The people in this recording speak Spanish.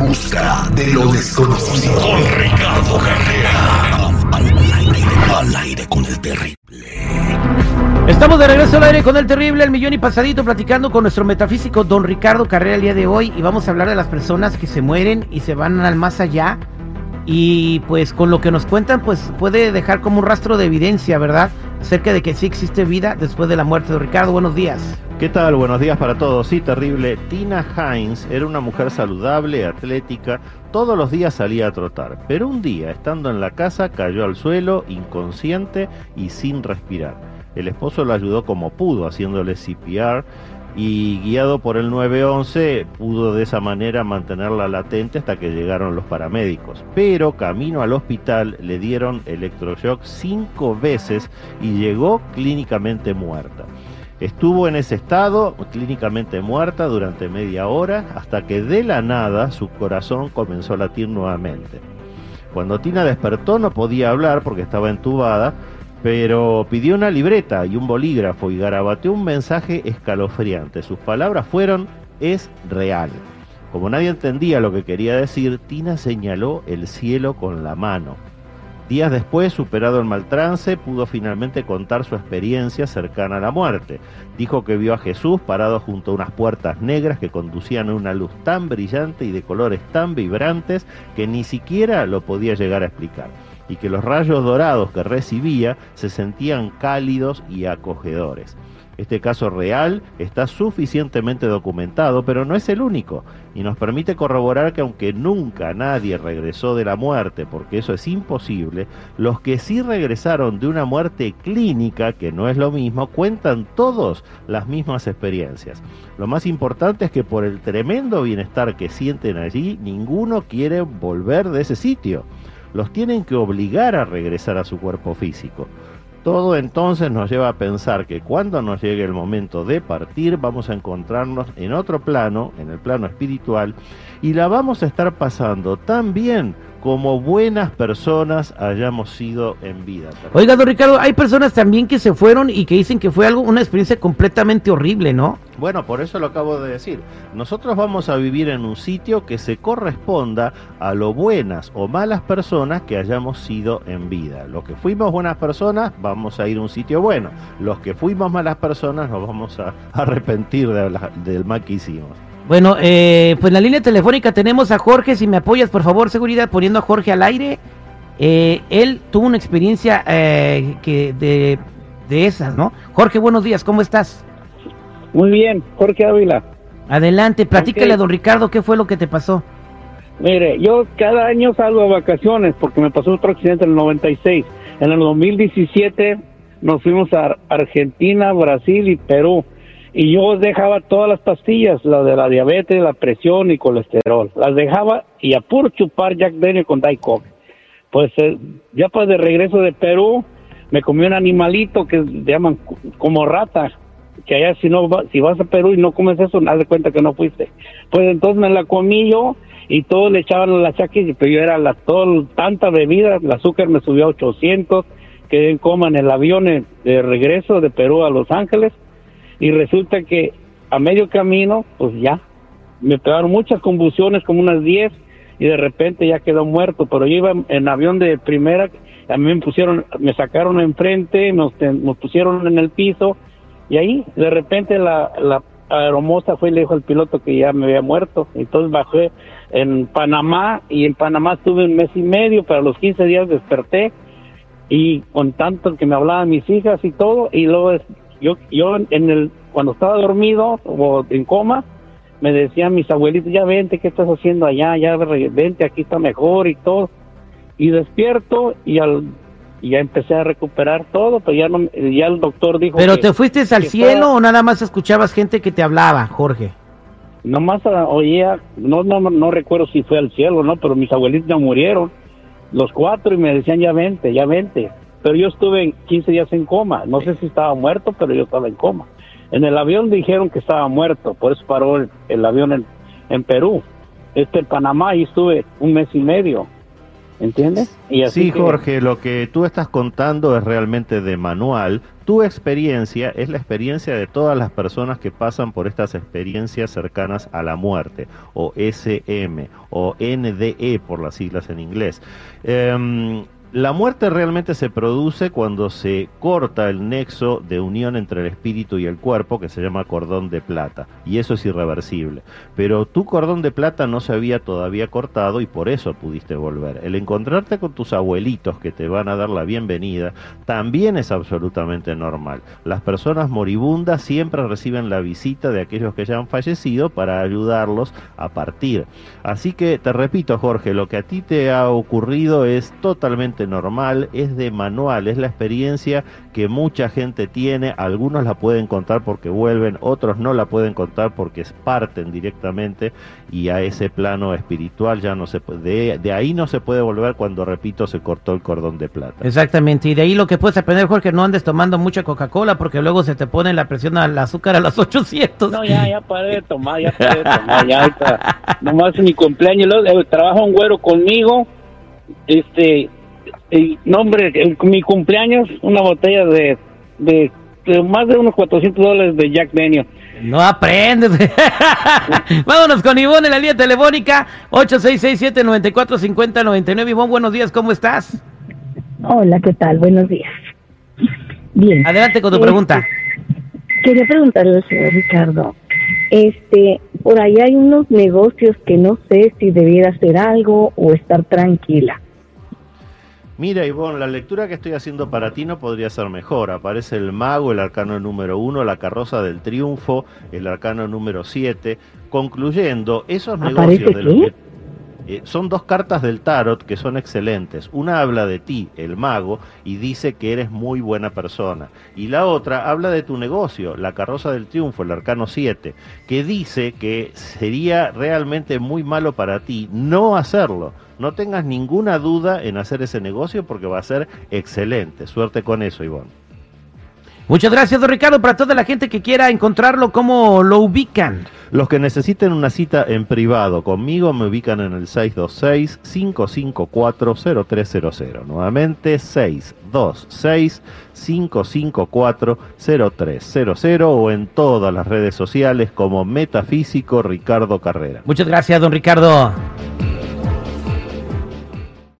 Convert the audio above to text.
busca de lo desconocido. Con Ricardo Carrera. Al, aire, al aire con el terrible. Estamos de regreso al aire con el terrible, el millón y pasadito, platicando con nuestro metafísico don Ricardo Carrera el día de hoy y vamos a hablar de las personas que se mueren y se van al más allá y pues con lo que nos cuentan pues puede dejar como un rastro de evidencia, ¿verdad? Acerca de que sí existe vida después de la muerte de Ricardo. Buenos días. ¿Qué tal? Buenos días para todos. Sí, terrible. Tina Hines era una mujer saludable, atlética, todos los días salía a trotar, pero un día, estando en la casa, cayó al suelo, inconsciente y sin respirar. El esposo la ayudó como pudo, haciéndole CPR y guiado por el 911 pudo de esa manera mantenerla latente hasta que llegaron los paramédicos. Pero camino al hospital le dieron electroshock cinco veces y llegó clínicamente muerta. Estuvo en ese estado, clínicamente muerta, durante media hora, hasta que de la nada su corazón comenzó a latir nuevamente. Cuando Tina despertó no podía hablar porque estaba entubada, pero pidió una libreta y un bolígrafo y garabateó un mensaje escalofriante. Sus palabras fueron, es real. Como nadie entendía lo que quería decir, Tina señaló el cielo con la mano. Días después, superado el mal trance, pudo finalmente contar su experiencia cercana a la muerte. Dijo que vio a Jesús parado junto a unas puertas negras que conducían a una luz tan brillante y de colores tan vibrantes que ni siquiera lo podía llegar a explicar y que los rayos dorados que recibía se sentían cálidos y acogedores. Este caso real está suficientemente documentado, pero no es el único, y nos permite corroborar que aunque nunca nadie regresó de la muerte, porque eso es imposible, los que sí regresaron de una muerte clínica, que no es lo mismo, cuentan todos las mismas experiencias. Lo más importante es que por el tremendo bienestar que sienten allí, ninguno quiere volver de ese sitio los tienen que obligar a regresar a su cuerpo físico. Todo entonces nos lleva a pensar que cuando nos llegue el momento de partir vamos a encontrarnos en otro plano, en el plano espiritual, y la vamos a estar pasando tan bien como buenas personas hayamos sido en vida. Oiga, don Ricardo, hay personas también que se fueron y que dicen que fue algo, una experiencia completamente horrible, ¿no? Bueno, por eso lo acabo de decir. Nosotros vamos a vivir en un sitio que se corresponda a lo buenas o malas personas que hayamos sido en vida. Los que fuimos buenas personas vamos a ir a un sitio bueno. Los que fuimos malas personas nos vamos a arrepentir del mal que hicimos. Bueno, eh, pues en la línea telefónica tenemos a Jorge. Si me apoyas, por favor, seguridad, poniendo a Jorge al aire. Eh, él tuvo una experiencia eh, que de, de esas, ¿no? Jorge, buenos días, ¿cómo estás? Muy bien, Jorge Ávila. Adelante, platícale a don Ricardo qué fue lo que te pasó. Mire, yo cada año salgo a vacaciones porque me pasó otro accidente en el 96. En el 2017 nos fuimos a Argentina, Brasil y Perú y yo dejaba todas las pastillas, la de la diabetes, la presión y colesterol. Las dejaba y a puro chupar Jack Daniel con Diet Coke. Pues eh, ya pues de regreso de Perú me comí un animalito que se llaman como rata, que allá si no si vas a Perú y no comes eso, haz de cuenta que no fuiste. Pues entonces me la comí yo y todos le echaban la chaquis, pero yo era la todo, tanta bebida, el azúcar me subió a 800, quedé en coma en el avión de regreso de Perú a Los Ángeles y resulta que a medio camino, pues ya, me pegaron muchas convulsiones, como unas 10, y de repente ya quedó muerto, pero yo iba en avión de primera, a mí me pusieron, me sacaron enfrente, nos, nos pusieron en el piso, y ahí de repente la, la aeromoza fue y le dijo al piloto que ya me había muerto, entonces bajé en Panamá, y en Panamá estuve un mes y medio, pero los 15 días desperté, y con tanto que me hablaban mis hijas y todo, y luego yo, yo en el, cuando estaba dormido o en coma, me decían mis abuelitos, ya vente, ¿qué estás haciendo allá? Ya vente, aquí está mejor y todo. Y despierto y al y ya empecé a recuperar todo, pero ya no, ya el doctor dijo ¿Pero que- te fuiste al cielo estaba- o nada más escuchabas gente que te hablaba, Jorge? Nomás ah, oía, no, no, no recuerdo si fue al cielo, ¿no? Pero mis abuelitos ya murieron, los cuatro, y me decían, ya vente, ya vente. Pero yo estuve en 15 días en coma. No sé si estaba muerto, pero yo estaba en coma. En el avión dijeron que estaba muerto, por eso paró el, el avión en, en Perú. Este, en Panamá, y estuve un mes y medio. ¿Entiendes? Y así Sí, que- Jorge, lo que tú estás contando es realmente de manual. Tu experiencia es la experiencia de todas las personas que pasan por estas experiencias cercanas a la muerte, o SM, o NDE por las siglas en inglés. Em, la muerte realmente se produce cuando se corta el nexo de unión entre el espíritu y el cuerpo, que se llama cordón de plata, y eso es irreversible. Pero tu cordón de plata no se había todavía cortado y por eso pudiste volver. El encontrarte con tus abuelitos que te van a dar la bienvenida también es absolutamente normal. Las personas moribundas siempre reciben la visita de aquellos que ya han fallecido para ayudarlos a partir. Así que te repito, Jorge, lo que a ti te ha ocurrido es totalmente normal, es de manual, es la experiencia que mucha gente tiene, algunos la pueden contar porque vuelven, otros no la pueden contar porque parten directamente y a ese plano espiritual ya no se puede, de, de ahí no se puede volver cuando, repito, se cortó el cordón de plata. Exactamente, y de ahí lo que puedes aprender, Jorge, no andes tomando mucha Coca-Cola porque luego se te pone la presión al azúcar a los 800. No, ya, ya paré de tomar, ya paré de tomar, ya ahorita, nomás mi cumpleaños, eh, trabaja un güero conmigo, este, y, no hombre, el- mi cumpleaños, una botella de, de, de más de unos 400 dólares de Jack Daniel. No aprendes. Vámonos con Ivonne en la línea telefónica 8667-945099. Ivonne, buenos días, ¿cómo estás? Hola, ¿qué tal? Buenos días. Bien. Adelante con tu Este, pregunta. Quería preguntarle al señor Ricardo, este, por ahí hay unos negocios que no sé si debiera hacer algo o estar tranquila. Mira, Ivonne, la lectura que estoy haciendo para ti no podría ser mejor. Aparece el mago, el arcano número uno, la carroza del triunfo, el arcano número siete, concluyendo esos ¿Aparece negocios de los que eh, son dos cartas del tarot que son excelentes. Una habla de ti, el mago, y dice que eres muy buena persona. Y la otra habla de tu negocio, la carroza del triunfo, el arcano 7, que dice que sería realmente muy malo para ti no hacerlo. No tengas ninguna duda en hacer ese negocio porque va a ser excelente. Suerte con eso, Ivonne. Muchas gracias, don Ricardo. Para toda la gente que quiera encontrarlo, ¿cómo lo ubican? Los que necesiten una cita en privado conmigo me ubican en el 626-554-0300. Nuevamente 626-554-0300 o en todas las redes sociales como Metafísico Ricardo Carrera. Muchas gracias, don Ricardo.